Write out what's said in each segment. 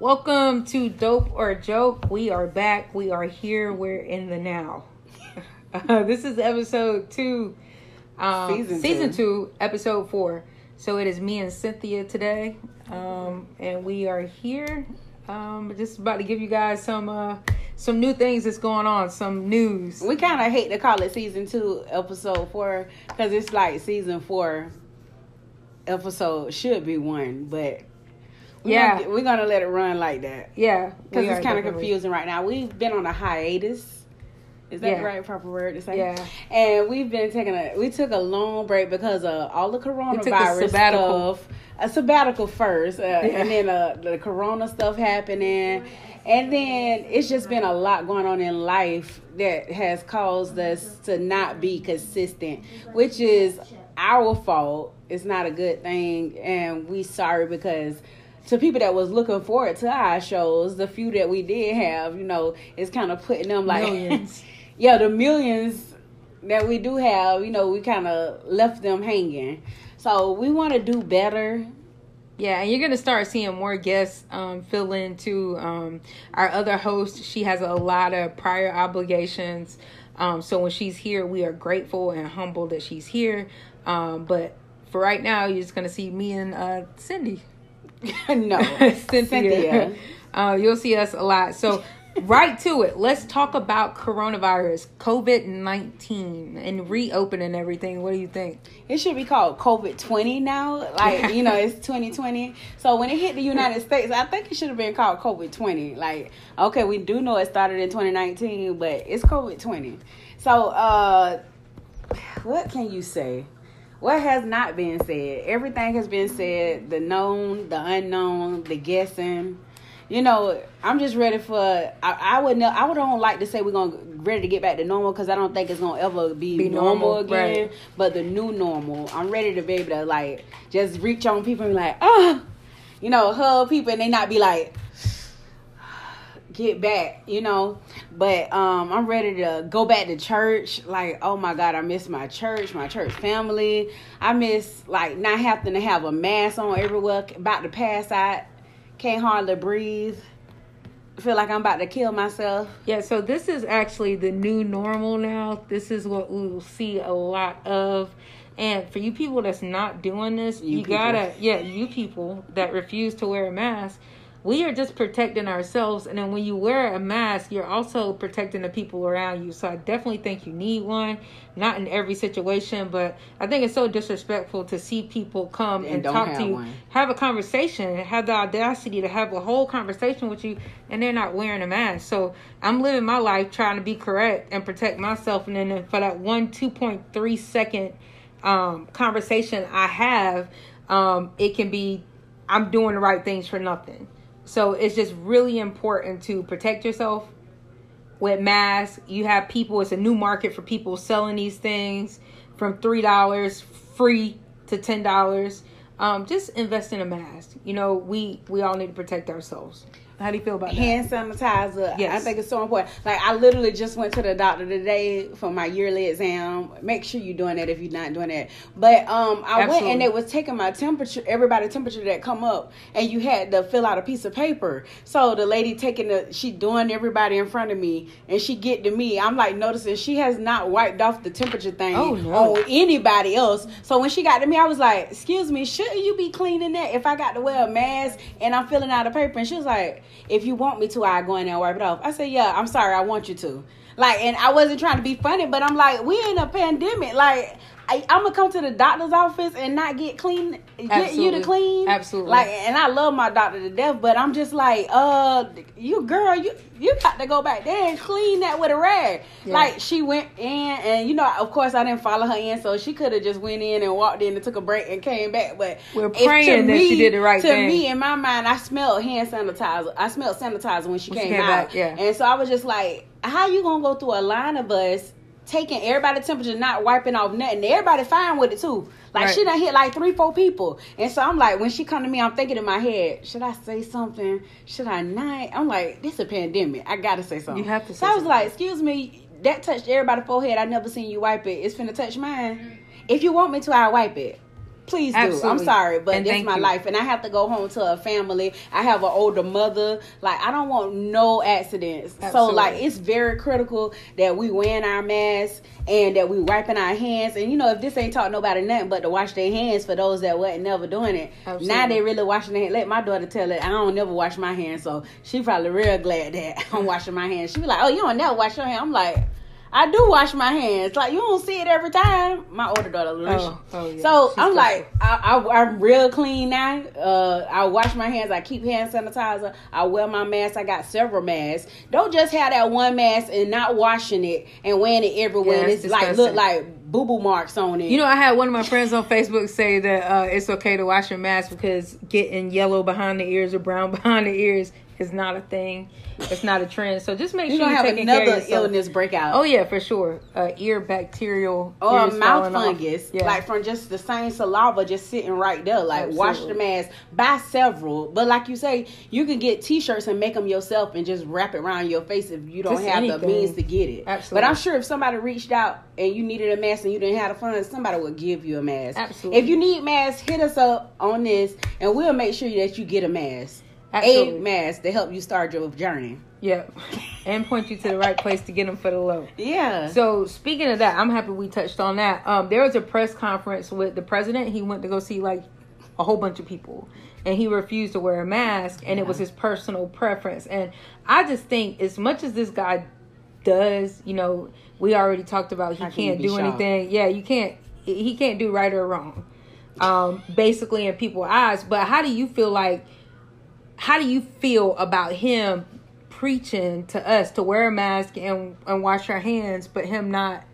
Welcome to Dope or Joke. We are back. We are here. We're in the now. Uh, this is episode two, um, Season season two. two, episode four. So it is me and Cynthia today, um, and we are here. Um, just about to give you guys some uh, some new things that's going on, some news. We kind of hate to call it season two, episode four, because it's like season four, episode should be one, but we're Yeah. gonna, we're gonna let it run like that Yeah, because it's kind of confusing right now. We've been on a hiatus. Is that Yeah. the right proper word to say? Yeah. And we've been taking a we took a long break because of all the took a coronavirus stuff. A sabbatical first, uh, and then uh, the corona stuff happening, and then it's just been a lot going on in life that has caused us to not be consistent, which is our fault. It's not a good thing, and we sorry because to people that was looking forward to our shows, the few that we did have, you know, it's kind of putting them like. yeah, the millions that we do have, you know, we kind of left them hanging. So we want to do better. Yeah, and you're gonna start seeing more guests um, fill into um, our other host. She has a lot of prior obligations, um, so when she's here, we are grateful and humble that she's here. Um, but for right now, you're just gonna see me and uh, Cindy, no, Cynthia. Cynthia. Uh, you'll see us a lot. So. Right to it. Let's talk about coronavirus, COVID 19, and reopening everything. What do you think? It should be called COVID 20 now. Like, you know, it's 2020. So when it hit the United States, I think it should have been called COVID 20. Like, okay, we do know it started in 2019, but it's COVID 20. So, uh, what can you say? What has not been said? Everything has been said the known, the unknown, the guessing. You know, I'm just ready for. I, I would know. I would don't like to say we're gonna ready to get back to normal because I don't think it's gonna ever be, Be normal, normal, again. right. But the new normal, I'm ready to be able to like just reach on people and be like, oh, you know, hug people and they not be like, get back, you know. But um, I'm ready to go back to church. Like, oh my God, I miss my church, my church family. I miss like not having to have a mask on everywhere, about to pass out, can't hardly breathe. Feel like I'm about to kill myself. Yeah, so this is actually the new normal now. This is what we will see a lot of. And for you people that's not doing this, You you, gotta, yeah, you people that refuse to wear a mask, we are just protecting ourselves. And then when you wear a mask, you're also protecting the people around you. So I definitely think you need one. Not in every situation, but I think it's so disrespectful to see people come And and, talk to you, one. have a conversation, have the audacity to have a whole conversation with you, and they're not wearing a mask. So I'm living my life trying to be correct and protect myself, and then for that one 2.3 second um, conversation I have, um, it can be I'm doing the right things for nothing. So it's just really important to protect yourself with masks. You have people, it's a new market for people selling these things from $3 free to $10. Um, just invest in a mask. You know, we we all need to protect ourselves. How do you feel about that? hand sanitizer. Yes. I think it's so important. Like I literally just went to the doctor today for my yearly exam. Make sure you're doing that if you're not doing that. But um I went and it was taking my temperature, everybody temperature that come up, and you had to fill out a piece of paper. So the lady taking the she doing everybody in front of me and she get to me. I'm like noticing she has not wiped off the temperature thing Oh, no. on anybody else. So when she got to me, I was like, "Excuse me, shouldn't you be cleaning that if I got to wear a mask and I'm filling out a paper?" And she was like, "If you want me to, I go in there and wipe it off." I said, "Yeah, I'm sorry, I want you to." Like, and I wasn't trying to be funny, but I'm like, we in a pandemic. Like, I, I'm gonna come to the doctor's office and not get clean, get you to clean. Absolutely. Like, and I love my doctor to death, but I'm just like, uh, you girl, you you got to go back there and clean that with a rag. Yeah. Like she went in, and you know, of course, I didn't follow her in, so she could have just went in and walked in and took a break and came back. But We're praying that she did the right to thing. To me, in my mind, I smelled hand sanitizer. I smelled sanitizer when she When she came, came out, back, yeah. and so I was just like, how you gonna go through a line of us? Taking everybody's temperature, not wiping off nothing. Everybody fine with it too. Like Right. she done hit like three, four people. And so I'm like, when she come to me, I'm thinking in my head, should I say something? Should I not? I'm like, this is a pandemic. I gotta say something. You have to So say I was something. like, excuse me, that touched everybody's forehead. I never seen you wipe it. It's finna touch mine. Mm-hmm. If you want me to, I'll wipe it. Please do. I'm sorry, but And this thank my you. life, and I have to go home to a family. I have an older mother. Like I don't want no accidents. So like it's very critical that we wearing our masks and that we wiping our hands. And you know, if this ain't taught nobody nothing but to wash their hands for those that wasn't never doing it. Now they really washing their hands. Let my daughter tell it. I don't never wash my hands, so she probably real glad that I'm washing my hands. She be like, "Oh, you don't never wash your hands." I'm like. I do wash my hands. Like you don't see it every time. My older daughter, Larisha. Oh, oh, yeah. So She's I'm special. like, I, I, I'm real clean now. Uh, I wash my hands. I keep hand sanitizer. I wear my mask. I got several masks. Don't just have that one mask and not washing it and wearing it everywhere. Yeah, it's it's like look like boo boo marks on it. You know, I had one of my friends on Facebook say that uh, it's okay to wash your mask because getting yellow behind the ears or brown behind the ears is not a thing. It's not a trend. So just make you're sure you're have taking care of another illness breakout. Oh yeah, for sure. Uh, ear bacterial or a mouth fungus, Yeah. like from just the same saliva just sitting right there. Like wash the Absolutely. mask, buy several. But like you say, you can get T-shirts and make them yourself and just wrap it around your face if you don't Just have the means to get it. Absolutely. But I'm sure if somebody reached out and you needed a mask and you didn't have the funds, somebody would give you a mask. Absolutely. If you need masks, hit us up on this, and we'll make sure that you get a mask. Absolutely. A mask to help you start your journey. Yep. and point you to the right place to get them for the low. Yeah. So speaking of that, I'm happy we touched on that. Um, there was a press conference with the president. He went to go see like a whole bunch of people, and he refused to wear a mask, and it was his personal preference. And I just think, as much as this guy does, you know, we already talked about he How can you can't do shocked? anything. Yeah, you can't. He can't do right or wrong. Um, basically in people's eyes. But how do you feel like? How do you feel about him preaching to us to wear a mask and and wash our hands, but him not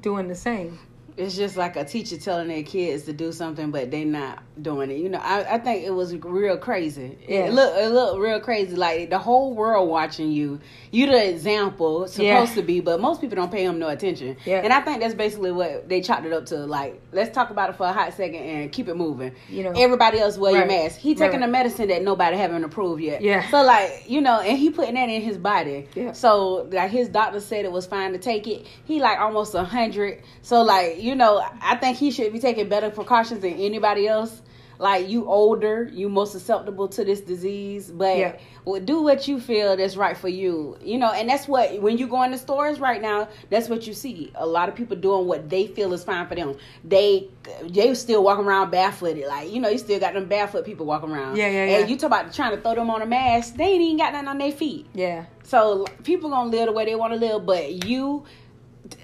doing the same? it's just like a teacher telling their kids to do something, but they not doing it. You know, I, I think it was real crazy. Yeah. It look it looked real crazy. Like the whole world watching you. You the example supposed Yeah. to be, but most people don't pay him no attention. Yeah. And I think that's basically what they chopped it up to. Like, let's talk about it for a hot second and keep it moving. You know. everybody else wear your mask. He taking Right. a medicine that nobody haven't approved yet. Yeah. So like you know, and he putting that in his body. Yeah. So like his doctor said it was fine to take it. He like almost a hundred. So like you know, I think he should be taking better precautions than anybody else. Like you older, you more susceptible to this disease, but Yeah. well, do what you feel that's right for you. You know, and that's what when you go in the stores right now, that's what you see. A lot of people doing what they feel is fine for them. They they still walking around barefooted, like you know, you still got them barefoot people walking around. Yeah, yeah, And you talk about trying to throw them on a mask, they ain't even got nothing on their feet. Yeah. So people gonna live the way they want to live, but you,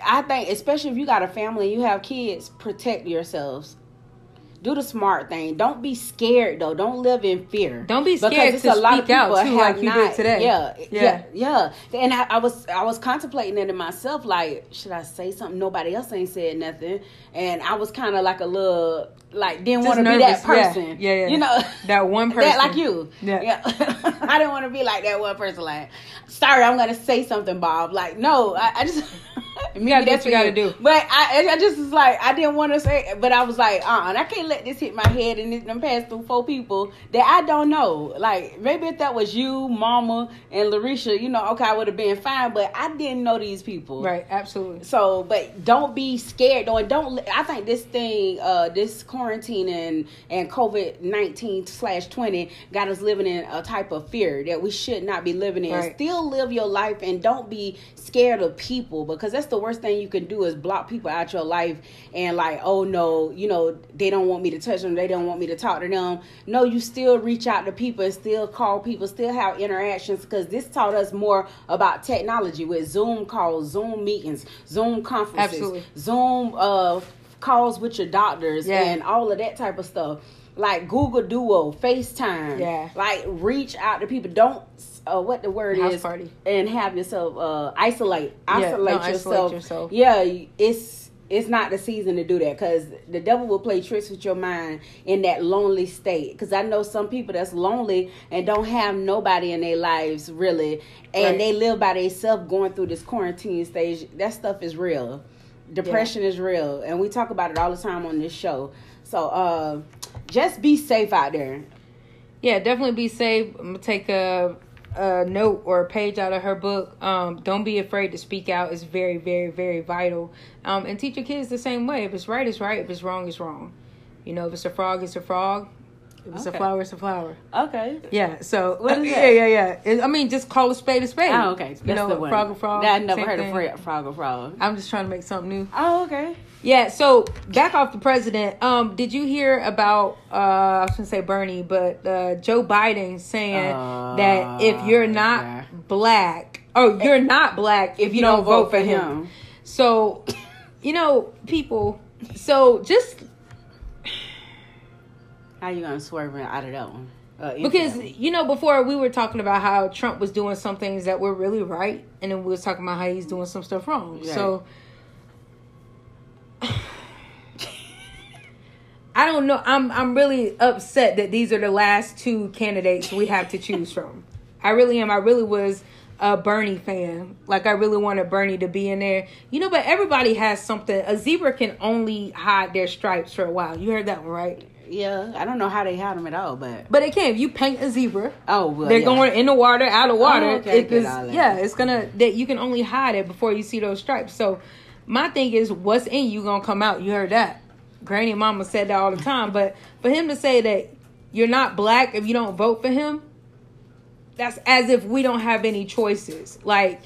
I think, especially if you got a family, you have kids, protect yourselves. Do the smart thing. Don't be scared though. Don't live in fear. Don't be scared Because it's to a lot of speak out, too, like you did today. Yeah, Yeah. yeah, yeah. And I, I was, I was contemplating it in myself. Like, should I say something? Nobody else ain't said nothing, and I was kind of like a little, like, didn't want to be that nervous, yeah. person. Yeah, yeah. You know, That one person. that like you. Yeah. I didn't want to be like that one person. Like, sorry, I'm gonna say something, Bob. Like, no, I, I just. Gotta do that's what you gotta do. But I, I just was like, I didn't want to say, but I was like, uh, uh I can't let this hit my head and it done pass through four people that I don't know. Like, maybe if that was you, Mama, and Larisha, you know, okay, I would have been fine. But I didn't know these people. Right. Absolutely. So, but don't be scared though. Don't. I think this thing, uh, this quarantine and and COVID nineteen slash twenty got us living in a type of fear that we should not be living in. Right. Still live your life and don't be scared of people because that's the worst thing you can do is block people out your life and like, oh no, you know they don't want me to touch them. They don't want me to talk to them. No, you still reach out to people and still call people, still have interactions because this taught us more about technology with Zoom calls, Zoom meetings, Zoom conferences, Absolutely. Zoom uh, calls with your doctors, Yeah. and all of that type of stuff. Like Google Duo, FaceTime. Yeah. Like reach out to people. Don't uh, what the word House is party. and have yourself uh, isolate. Yeah, Isolate, isolate yourself. yourself. Yeah, it's it's not the season to do that because the devil will play tricks with your mind in that lonely state. Because I know some people that's lonely and don't have nobody in their lives really, and Right. they live by themselves going through this quarantine stage. That stuff is real. Depression yeah. is real, and we talk about it all the time on this show. So uh, just be safe out there. Yeah, definitely be safe. I'm gonna take a a note or a page out of her book. Um, don't be afraid to speak out. It's very, very, very vital. Um, and teach your kids the same way. If it's right, it's right. If it's wrong, it's wrong. You know, if it's a frog, it's a frog. If it's okay. a flower, it's a flower. Okay. Yeah. So what is yeah, yeah, yeah. It, I mean, just call a spade a spade. Oh, okay. That's you know, the frog or frog. I never heard thing. of frog or frog. I'm just trying to make something new. Oh, okay. Yeah. So back off the president. Um, did you hear about? Uh, I was gonna say Bernie, but uh, Joe Biden saying uh, that if you're not yeah. black, oh, you're not black if, if you, don't, don't vote, vote, for him. him. So, you know, people. So just how you gonna swerve out of that one? Uh, because you know before we were talking about how Trump was doing some things that were really right, and then we was talking about how he's doing some stuff wrong. Right. So I don't know. I'm I'm really upset that these are the last two candidates we have to choose from. I really am. I really was a Bernie fan. Like I really wanted Bernie to be in there. You know, but everybody has something. A zebra can only hide their stripes for a while. You heard that one, right? Yeah, I don't know how they had them at all, but but it can. If you paint a zebra, oh, well, they're yeah. going in the water, out of water. Oh, okay, it is, yeah, it's gonna that you can only hide it before you see those stripes. So my thing is, what's in you gonna come out. You heard that? Granny and Mama said that all the time. But for him to say that you're not black if you don't vote for him, that's as if we don't have any choices. Like.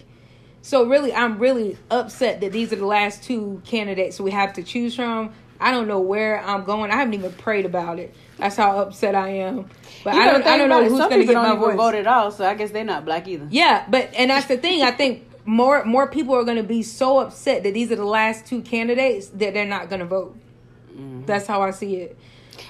So really, I'm really upset that these are the last two candidates we have to choose from. I don't know where I'm going. I haven't even prayed about it. That's how upset I am. But I don't. I don't know who's going to get my voice. Vote at all, so I guess they're not black either. Yeah, but and that's the thing. I think more more people are going to be so upset that these are the last two candidates that they're not going to vote. Mm-hmm. That's how I see it.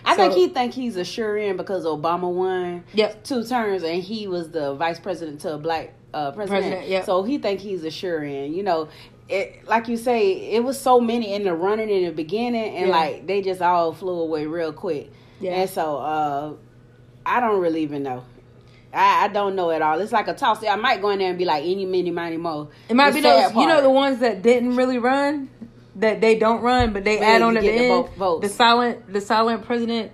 I so, think he think he's a sure in because Obama won yep. two terms and he was the vice president to a black uh, president. president yep. So he think he's a sure in. You know, it like you say, it was so many in the running in the beginning, and yeah. like they just all flew away real quick. Yeah. And so uh, I don't really even know. I, I, don't know at all. It's like a toss. I might go in there and be like any, mini, money, mo. It might the be those, part. you know, the ones that didn't really run, that they don't run, but they add on at the end. The, the silent, the silent president,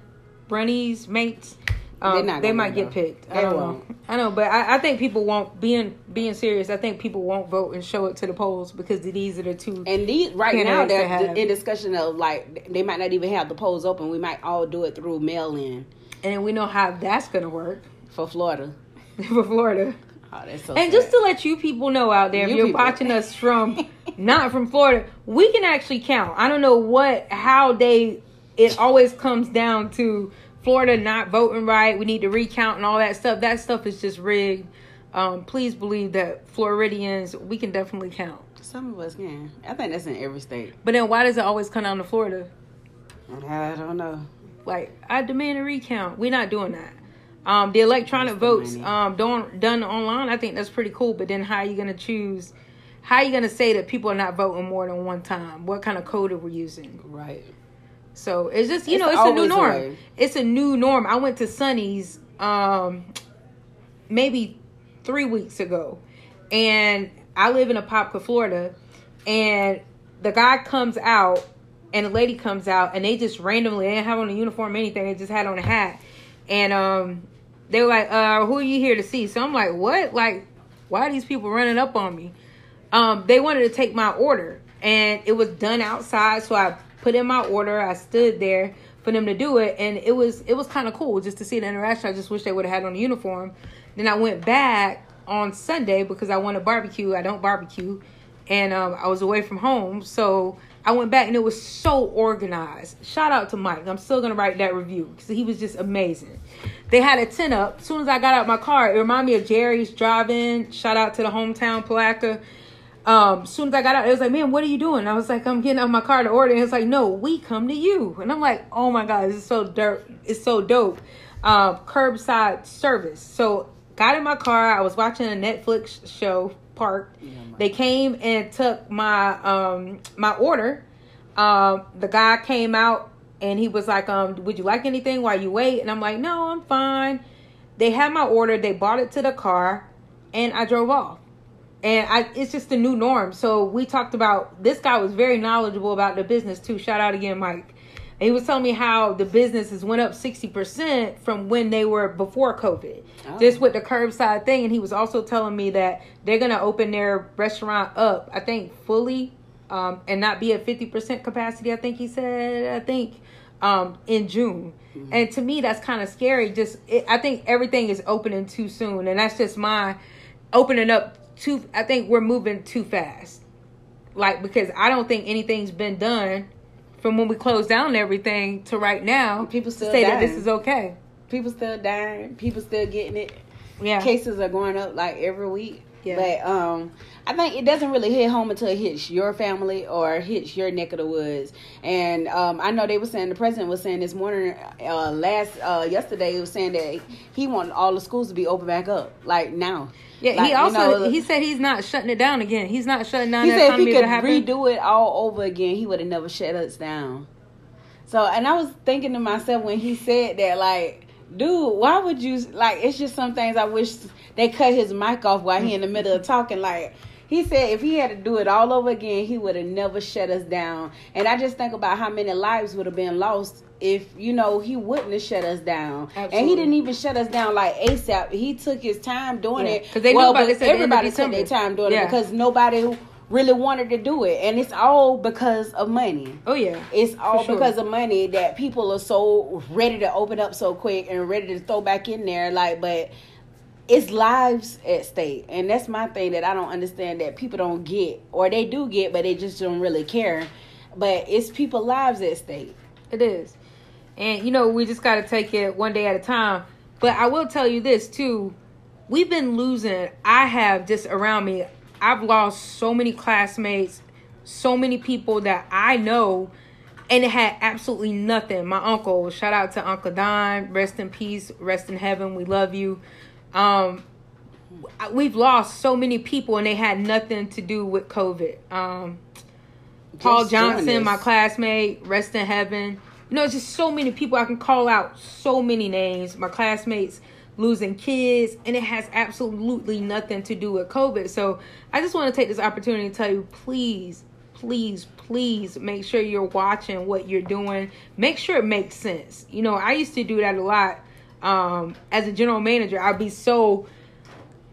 Bernie's mates. Um, they might get picked. I don't know. I know, but I, I, think people won't being being serious. I think people won't vote and show it to the polls because these are the two. And these right now they're in discussion of like they might not even have the polls open. We might all do it through mail in. And we know how that's gonna work for Florida. for Florida. Oh, so and sad. just to let you people know out there, you if you're people. watching us from not from Florida, we can actually count. I don't know what how they. It always comes down to Florida not voting right. We need to recount and all that stuff. That stuff is just rigged. Um, please believe that Floridians, we can definitely count. Some of us can. I think that's in every state. But then why does it always come down to Florida? I don't know. Like, I demand a recount. We're not doing that. Um, the electronic votes um, done, done online, I think that's pretty cool. But then how are you going to choose? How are you going to say that people are not voting more than one time? What kind of code are we using? Right. So it's just you it's know it's a new norm. A it's a new norm. I went to Sonny's um maybe three weeks ago, and I live in Apopka, Florida, and the guy comes out and the lady comes out and they just randomly they didn't have on a uniform or anything. They just had on a hat. And um they were like uh who are you here to see? So i'm like what? Like why are these people running up on me? Um they wanted to take my order. And it was done outside so i put in my order. I stood there for them to do it, and it was it was kind of cool just to see the interaction. I just wish they would have had on the uniform. Then I went back on Sunday because I wanted barbecue. I don't barbecue, and um, I was away from home, so I went back and it was so organized. Shout out to Mike. I'm still gonna write that review because he was just amazing. They had a tent up. As soon as I got out my car, it reminded me of Jerry's drive-in. Shout out to the hometown Palatka um, as soon as I got out, it was like, man, what are you doing? I was like, I'm getting out my car to order. And it's like, no, we come to you. And I'm like, oh my God, this is so dirt It's so dope. Um, curbside service. So got in my car. I was watching a Netflix show, parked. Yeah, they came and took my um my order. Um, the guy came out and he was like, um, would you like anything while you wait? And I'm like, no, I'm fine. They had my order. They brought it to the car, and I drove off. And I, it's just the new norm. So we talked about this guy was very knowledgeable about the business too. Shout out again, Mike. And he was telling me how the businesses went up sixty percent from when they were before COVID, oh. just with the curbside thing. And he was also telling me that they're gonna open their restaurant up, I think fully, um, and not be at fifty percent capacity. I think he said. I think um, in June. Mm-hmm. And to me, that's kind of scary. Just it, I think everything is opening too soon, and that's just my opening up too. I think we're moving too fast. Like because I don't think anything's been done from when we closed down everything to right now. People still say dying. that this is okay. People still dying. People still getting it. Yeah, cases are going up like every week. Yeah. But um, I think it doesn't really hit home until it hits your family or hits your neck of the woods. And um, I know they were saying the president was saying this morning, uh, last uh, yesterday, he was saying that he wanted all the schools to be open back up, like now. Yeah, like, he also you know, he said he's not shutting it down again. He's not shutting down. He said if he could redo it all over again, he would have never shut us down. So, and I was thinking to myself when he said that, like, dude, why would you like? It's just some things I wish they cut his mic off while he in the middle of talking. Like he said, if he had to do it all over again, he would have never shut us down. And I just think about how many lives would have been lost if you know he wouldn't have shut us down. Absolutely. And he didn't even shut us down like ASAP. He took his time doing yeah. it because they well, but everybody took their time doing yeah. it because nobody really wanted to do it. And it's all because of money. Oh yeah. It's all sure. because of money that people are so ready to open up so quick and ready to throw back in there. Like but it's lives at stake. And that's my thing that i don't understand that people don't get. Or they do get but they just don't really care. But it's people lives at stake. It is. And you know we just got to take it one day at a time. But i will tell you this too. We've been losing i have just around me I've lost so many classmates, so many people that I know, and it had absolutely nothing. My uncle, shout out to Uncle Don, rest in peace, rest in heaven. We love you. Um, we've lost so many people, and they had nothing to do with COVID. Um, Paul Johnson, my classmate, rest in heaven. You know, it's just so many people. I can call out so many names. My classmates losing kids, and it has absolutely nothing to do with COVID. So I just want to take this opportunity to tell you, please, please, please make sure you're watching what you're doing. Make sure it makes sense. You know, I used to do that a lot. Um, as a general manager, I'd be so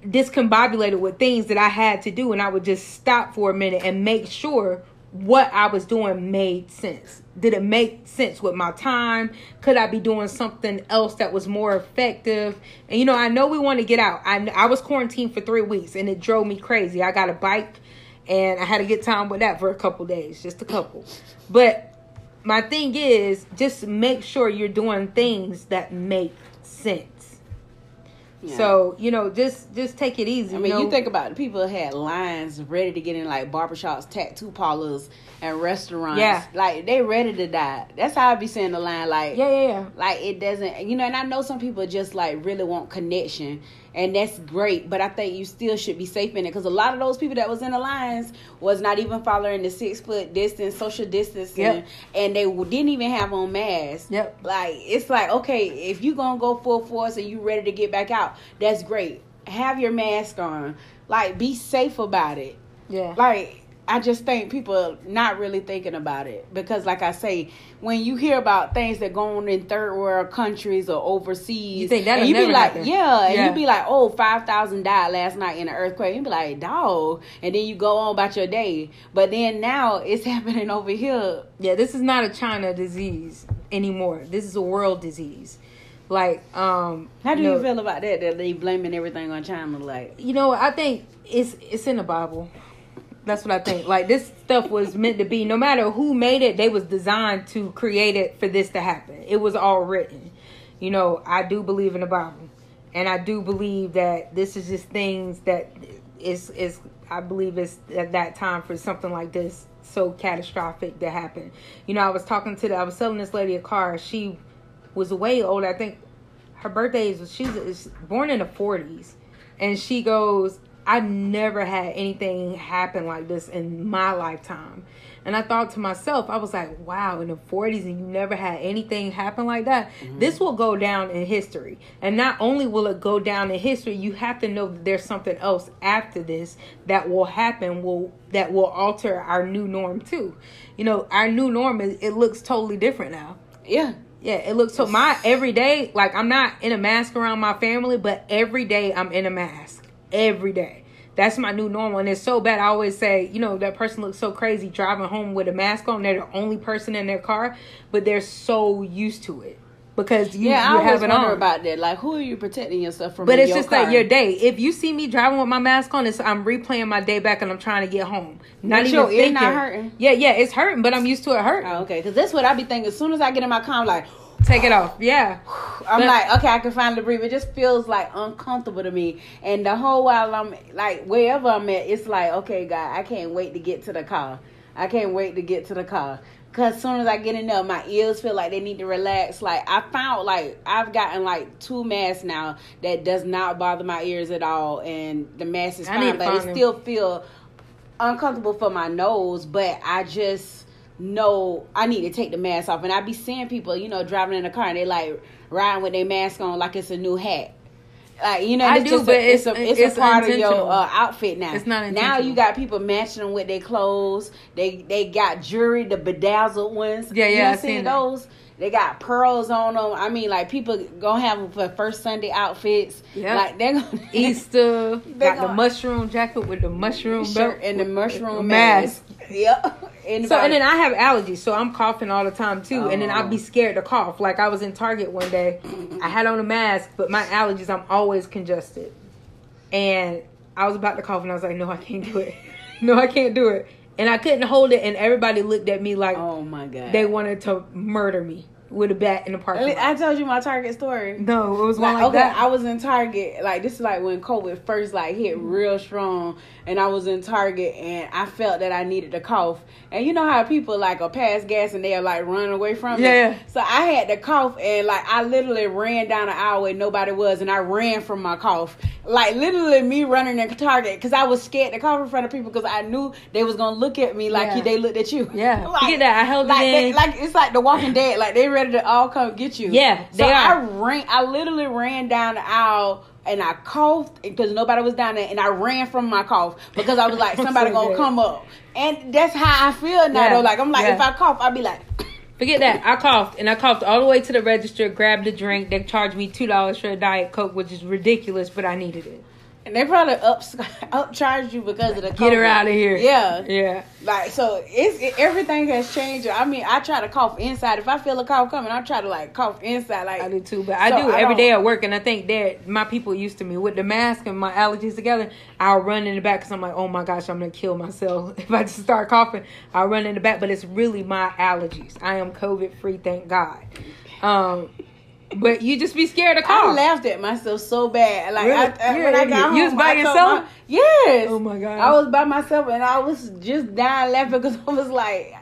discombobulated with things that I had to do, and I would just stop for a minute and make sure what I was doing made sense. Did it make sense with my time? Could I be doing something else that was more effective? And you know, I know we want to get out. I I was quarantined for three weeks and it drove me crazy. I got a bike and I had a good time with that for a couple days, just a couple. But my thing is just make sure you're doing things that make sense. So you know, just just take it easy. I mean, you, know? you think about it, people had lines ready to get in like barbershops, tattoo parlors, and restaurants. Yeah, like they ready to die. That's how I be seeing the line. Like yeah, yeah, yeah. Like it doesn't, you know. And I know some people just like really want connection, and that's great. But I think you still should be safe in it because a lot of those people that was in the lines was not even following the six foot distance, social distancing, yep. and they didn't even have on masks. Yep. Like it's like okay, if you gonna go full force and you ready to get back out, that's great. Have your mask on. Like be safe about it. Yeah. Like I just think people not really thinking about it because, like I say, when you hear about things that go on in third world countries or overseas, you think that you be like, happen. yeah, and you be like, oh, five thousand died last night in an earthquake. You be like, dog, and then you go on about your day. But then now it's happening over here. Yeah, this is not a China disease anymore. This is a world disease. Like, um, how do you, know, you feel about that? That they blaming everything on China? Like, you know, I think it's it's in the Bible. That's what I think. Like this stuff was meant to be. No matter who made it, they was designed to create it for this to happen. It was all written. You know, I do believe in the Bible, and I do believe that this is just things that is is. I believe it's at that time for something like this so catastrophic to happen. You know, I was talking to the. I was selling this lady a car. She was way old. I think her birthday is she was born in the forties, and she goes, I never had anything happen like this in my lifetime. And I thought to myself, I was like, wow, in the 40s and you never had anything happen like that, mm-hmm. this will go down in history. And not only will it go down in history, you have to know that there's something else after this that will happen will that will alter our new norm too. You know, our new norm is it looks totally different now. Yeah. Yeah, it looks so my every day, like I'm not in a mask around my family, but every day I'm in a mask. Every day that's my new normal. And it's so bad. I always say, you know, that person looks so crazy driving home with a mask on. They're the only person in their car, but they're so used to it because you, yeah, you I have wonder on. about that. Like, who are you protecting yourself from? But it's just car? like your day. If you see me driving with my mask on, it's I'm replaying my day back and I'm trying to get home. Not but even your thinking. not hurting. Yeah, yeah, it's hurting, but I'm used to it hurting. Oh, okay, because that's what I be thinking. As soon as I get in my car, I'm like take it off. Yeah. I'm but, like, okay, I can finally breathe. It just feels like uncomfortable to me. And the whole while I'm like, wherever I'm at, it's like, okay, God, I can't wait to get to the car. I can't wait to get to the car. Cause as soon as I get in there, my ears feel like they need to relax. Like I found, like I've gotten like two masks now that does not bother my ears at all, and the mask is fine, but it still feel uncomfortable for my nose. But I just know I need to take the mask off. And I be seeing people, you know, driving in a car and they like riding with their mask on like it's a new hat. Like you know, I it's do, but a, it's, it's, a, it's, it's a part of your uh, outfit now. It's not now. You got people matching them with their clothes. They they got jewelry, the bedazzled ones. Yeah, yeah, you I seen those. That. They got pearls on them. I mean, like people gonna have for first Sunday outfits. Yeah, like they're gonna Easter. got gonna, the mushroom jacket with the mushroom shirt and the mushroom mask. mask. Yep. Anybody? So and then I have allergies, so I'm coughing all the time too. Oh. And then I'd be oh. scared to cough. Like I was in Target one day, I had on a mask, but my allergies, I'm always congested. And I was about to cough, and I was like, "No, I can't do it. no, I can't do it." And I couldn't hold it, and everybody looked at me like, "Oh my god!" They wanted to murder me with a bat in the parking lot. I told you my Target story. No, it was like, like okay, that. I was in Target. Like this is like when COVID first like hit mm-hmm. real strong, and I was in Target and I felt that I needed to cough. And you know how people like are pass gas and they are like running away from yeah, it. So I had to cough and like I literally ran down the aisle where nobody was, and I ran from my cough. Like literally me running in Target because I was scared to cough in front of people because I knew they was gonna look at me like yeah. they looked at you. Yeah, like, Forget that. I held like it they, like it's like The Walking Dead. Like they ready to all come get you. Yeah, so I ran. I literally ran down the aisle and I coughed because nobody was down there, and I ran from my cough because I was like, somebody so gonna good. come up, and that's how I feel now. Yeah. Though, like I'm like, yeah. if I cough, I'll be like. Forget that. I coughed and I coughed all the way to the register, grabbed a drink. They charged me two dollars for a diet coke, which is ridiculous, but I needed it. And they probably up upcharge you because of the get her out of here. Yeah, yeah. Like so, it's it, everything has changed. I mean, I try to cough inside. If I feel a cough coming, I try to like cough inside. Like I do too, but I do I every day at work, and I think that my people used to me with the mask and my allergies together. I'll run in the back because I'm like, oh my gosh, I'm gonna kill myself if I just start coughing. I'll run in the back, but it's really my allergies. I am COVID free, thank God. Um, but you just be scared to call. I laughed at myself so bad. Like really? I, I, when I got home, you was by yourself. My, yes. Oh my god. I was by myself and I was just dying laughing because I was like,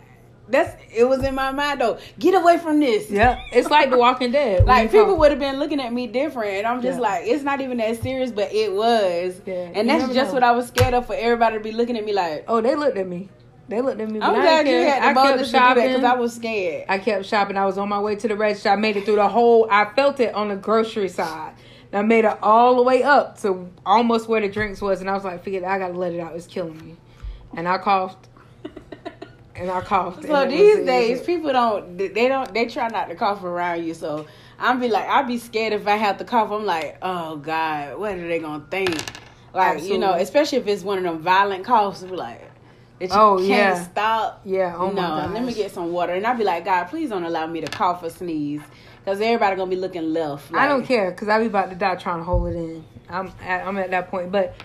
that's it was in my mind though. Get away from this. Yeah, it's like The Walking Dead. like people would have been looking at me different, and I'm just yeah. like, it's not even that serious, but it was. Yeah. And you that's just know. what I was scared of for everybody to be looking at me like. Oh, they looked at me. They looked at me. I'm glad you had the to do that because I was scared. I kept shopping. I was on my way to the register. I made it through the whole. I felt it on the grocery side. And I made it all the way up to almost where the drinks was, and I was like, "Forget it. I gotta let it out. It's killing me." And I coughed. and I coughed. So these days, people don't. They don't. They try not to cough around you. So I'm be like, I'd be scared if I have to cough. I'm like, oh God, what are they gonna think? Like Absolutely. you know, especially if it's one of them violent coughs. Be like, that you oh, can't yeah. stop. Yeah. Oh no, my let me get some water, and I'd be like, God, please don't allow me to cough or sneeze, because everybody gonna be looking left. Like, I don't care, because I be about to die trying to hold it in. I'm at, I'm at that point, but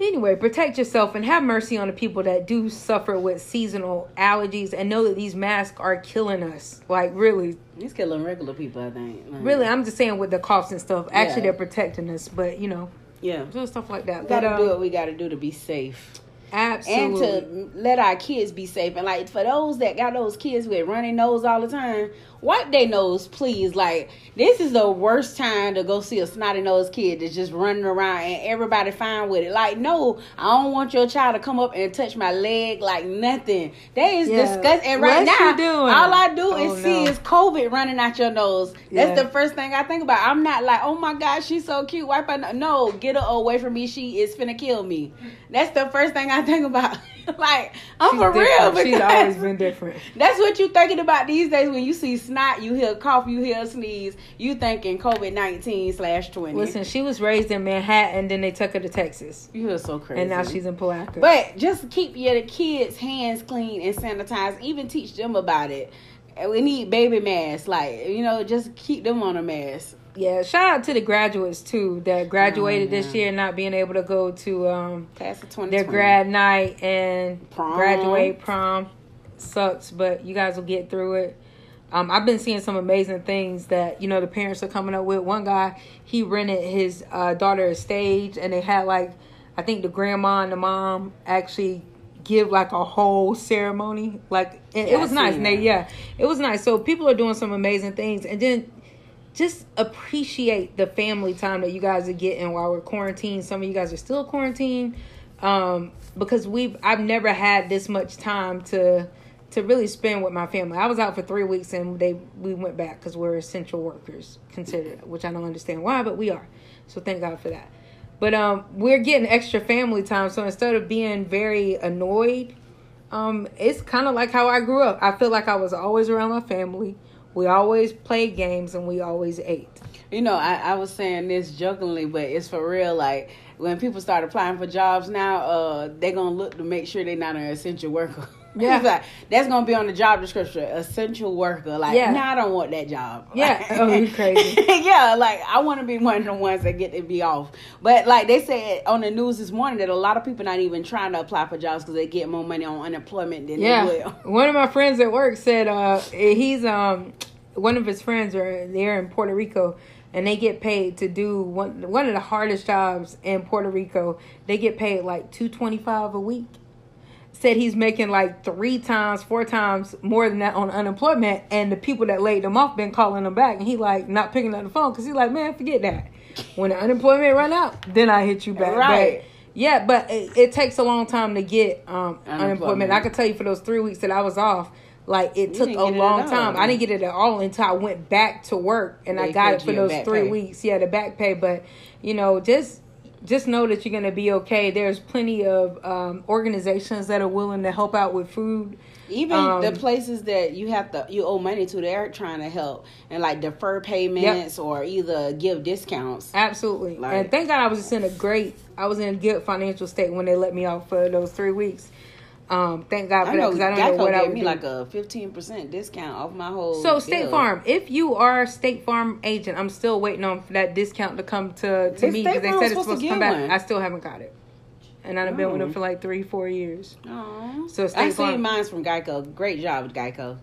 anyway, protect yourself and have mercy on the people that do suffer with seasonal allergies, and know that these masks are killing us. Like really, these killing regular people. I think. Like, really, I'm just saying with the coughs and stuff. Actually, yeah. they're protecting us, but you know, yeah, do stuff like that. We gotta but, do um, what we gotta do to be safe. Absolutely. and to let our kids be safe. And like for those that got those kids with running nose all the time, wipe their nose, please. Like this is the worst time to go see a snotty nose kid that's just running around and everybody fine with it. Like no, I don't want your child to come up and touch my leg like nothing. That is Yeah. disgusting. And right What now, doing? all I do Oh, is see no. is COVID running out your nose. That's Yeah. the first thing I think about. I'm not like, oh my God, she's so cute. Wipe her. no- No, get her away from me. She is finna kill me. That's the first thing I think about. like, I'm She's for real. different. She's always been different. That's what you thinking about these days when you see snot, you hear cough, you hear sneeze, you thinking COVID nineteen slash twenty. Listen, she was raised in Manhattan, then they took her to Texas, you are so crazy. and now she's in Palatka. But just keep your kids' hands clean and sanitized. Even teach them about it. We need baby masks, like you know, just keep them on a mask. Yeah, shout out to the graduates too that graduated Oh, this yeah. year, not being able to go to um, the their grad night and Prom. graduate prom. Sucks, but you guys will get through it. Um, I've been seeing some amazing things that you know the parents are coming up with. One guy he rented his uh, daughter a stage, and they had like I think the grandma and the mom actually give like a whole ceremony. Like it, Yeah, it was nice. They, yeah, it was nice. So people are doing some amazing things, and then just appreciate the family time that you guys are getting while we're quarantined. Some of you guys are still quarantined um, because we've I've never had this much time to to really spend with my family. I was out for three weeks and they we went back because we're essential workers considered, which I don't understand why, but we are. So thank God for that. But um, we're getting extra family time. So instead of being very annoyed, um, it's kind of like how I grew up. I feel like I was always around my family. We always played games and we always ate. You know, I, I was saying this jokingly, but it's for real. Like when people start applying for jobs now, uh, they're gonna look to make sure they're not an essential worker. Yeah. Like, that's gonna be on the job description, essential worker. Like, Yeah. no, I don't want that job. Yeah. Oh, you crazy. yeah, like I want to be one of the ones that get to be off. But like they said on the news this morning that a lot of people not even trying to apply for jobs because they get more money on unemployment than they Yeah. will. One of my friends at work said uh he's um one of his friends are there in Puerto Rico and they get paid to do one one of the hardest jobs in Puerto Rico. They get paid like 225 a week. Said he's making like three times, four times more than that on unemployment, and the people that laid him off been calling him back, and he like not picking up the phone because he's like, man, forget that. When the unemployment run out, then I hit you back. Right. But, yeah, but it, it takes a long time to get um, unemployment. Unemployment. I can tell you for those three weeks that I was off, like it took a long time. I didn't get it at all until I went back to work and I got it for those three pay. weeks. Yeah, the back pay. But you know, just just know that you're gonna be okay. There's plenty of um, organizations that are willing to help out with food. Even Um, the places that you have to you owe money to, they're trying to help and like defer payments or either give discounts. Absolutely. Like- and thank God I was just in a great, I was in a good financial state when they let me off for those three weeks. Um, thank God for I that know because I don't know Geico what I gave would me do. like a fifteen percent discount off my whole. So State bill. Farm, if you are a State Farm agent, I'm still waiting on that discount to come to, to They- me because they said it's supposed to come back. one. I still haven't got it, and I've been with them Oh. for like three, four years. Aw. So State I Farm- seen mine's from Geico. Great job with Geico.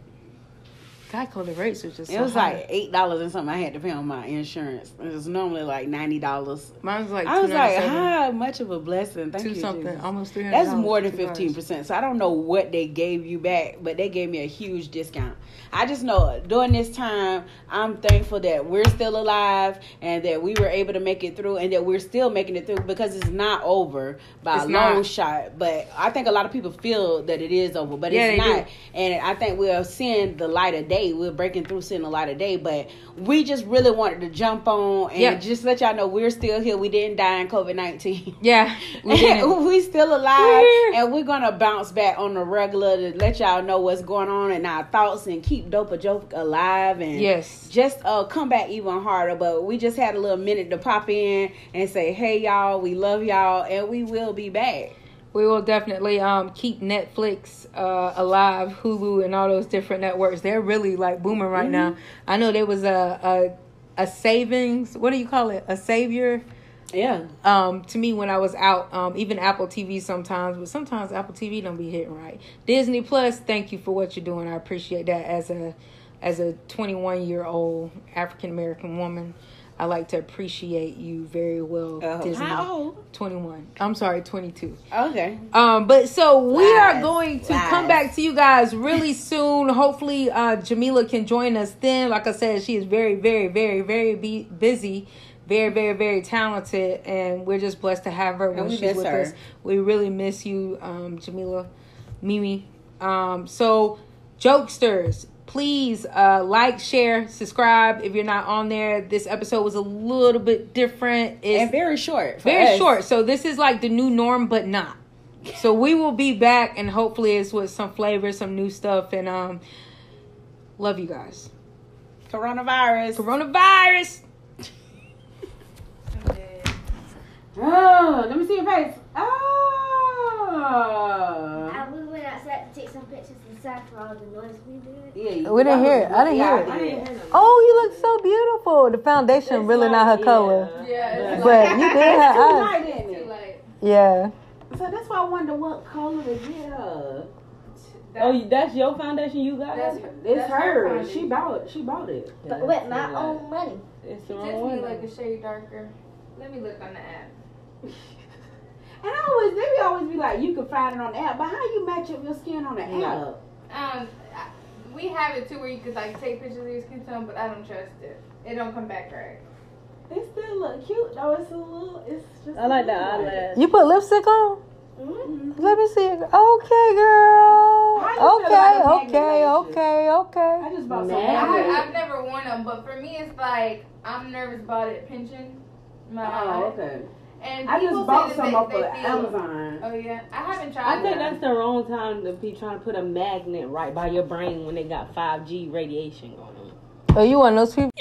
Geico, the rates was just It so was high. like eight dollars and something I had to pay on my insurance. It was normally like ninety dollars. Mine was like I was like, how much of a blessing? Thank two you, something, Jesus. almost three hundred. That's more than fifteen percent. So I don't know what they gave you back, but they gave me a huge discount. I just know during this time, I'm thankful that we're still alive and that we were able to make it through, and that we're still making it through because it's not over by It's a long not. shot. But I think a lot of people feel that it is over, but Yeah, it's they do. not. And I think we're seeing the light of day. We're breaking through, seeing a lot of day. But we just really wanted to jump on and Yeah. just let y'all know we're still here. We didn't die in COVID nineteen. Yeah, we we still alive and we're gonna bounce back on the regular to let y'all know what's going on in our thoughts and keep dope or joke alive and Yes. just uh come back even harder but we just had a little minute to pop in and say hey y'all we love y'all and we will be back We will definitely um keep Netflix uh alive, Hulu, and all those different networks. They're really like booming right now. Mm-hmm. I know there was a a a savings. What do you call it? A savior. yeah Um, to me when I was out, um, even Apple TV sometimes, but sometimes Apple TV don't be hitting right. Disney Plus, thank you for what you're doing. I appreciate that as a as a 21 year old African American woman. I like to appreciate you very well, Uh, Disney. how old? 21. I'm sorry, 22. Okay. Um, but so we are going to Lies. come back to you guys really soon. Hopefully, uh, Jamila can join us then. Like I said, she is very, very, very, very be- busy, very, very, very talented, and we're just blessed to have her when she's with her. us. We really miss you, um, Jamila, Mimi. Um, so jokesters. Please uh, like, share, subscribe if you're not on there. This episode was a little bit different. It's And very short. very us. short. So this is like the new norm, but not. So we will be back, and hopefully it's with some flavor, some new stuff, and um, love you guys. Coronavirus. Coronavirus. Oh, let me see your face. Oh. And we went outside to take some pictures inside for all the noise we did. Yeah, We didn't hear it. I didn't hear it. I did. Oh, you look so beautiful. The foundation really not her color, Yeah, it's but you did have Too eyes. light, isn't too it? Yeah. So that's why I wonder what color to get her. That- Oh, that's your foundation you got? That's- It's That's her her. She bought. She bought it. But with my own money. It's the It wrong takes one. me like a shade darker. Let me look on the app. And I always, they be always be like, you can find it on the app, but how you match up your skin on the No. app? Um, we have it too where you could like take pictures of your skin tone, but I don't trust it. It don't come back right. It still look cute though. It's a little. It's just. I like the a little light. eyelash. You put lipstick on? Mm-hmm. Let me see. Okay, girl. How you feel Okay, about okay, okay, okay. I just bought some. Magnet. I, magnet. I've never worn them, but for me, it's like I'm nervous about it pinching my Oh, eye. okay. And I just bought say some that off of Amazon. Oh yeah, I haven't tried. I think that. that's the wrong time to be trying to put a magnet right by your brain when they got 5G radiation going on. Oh, you one of those people?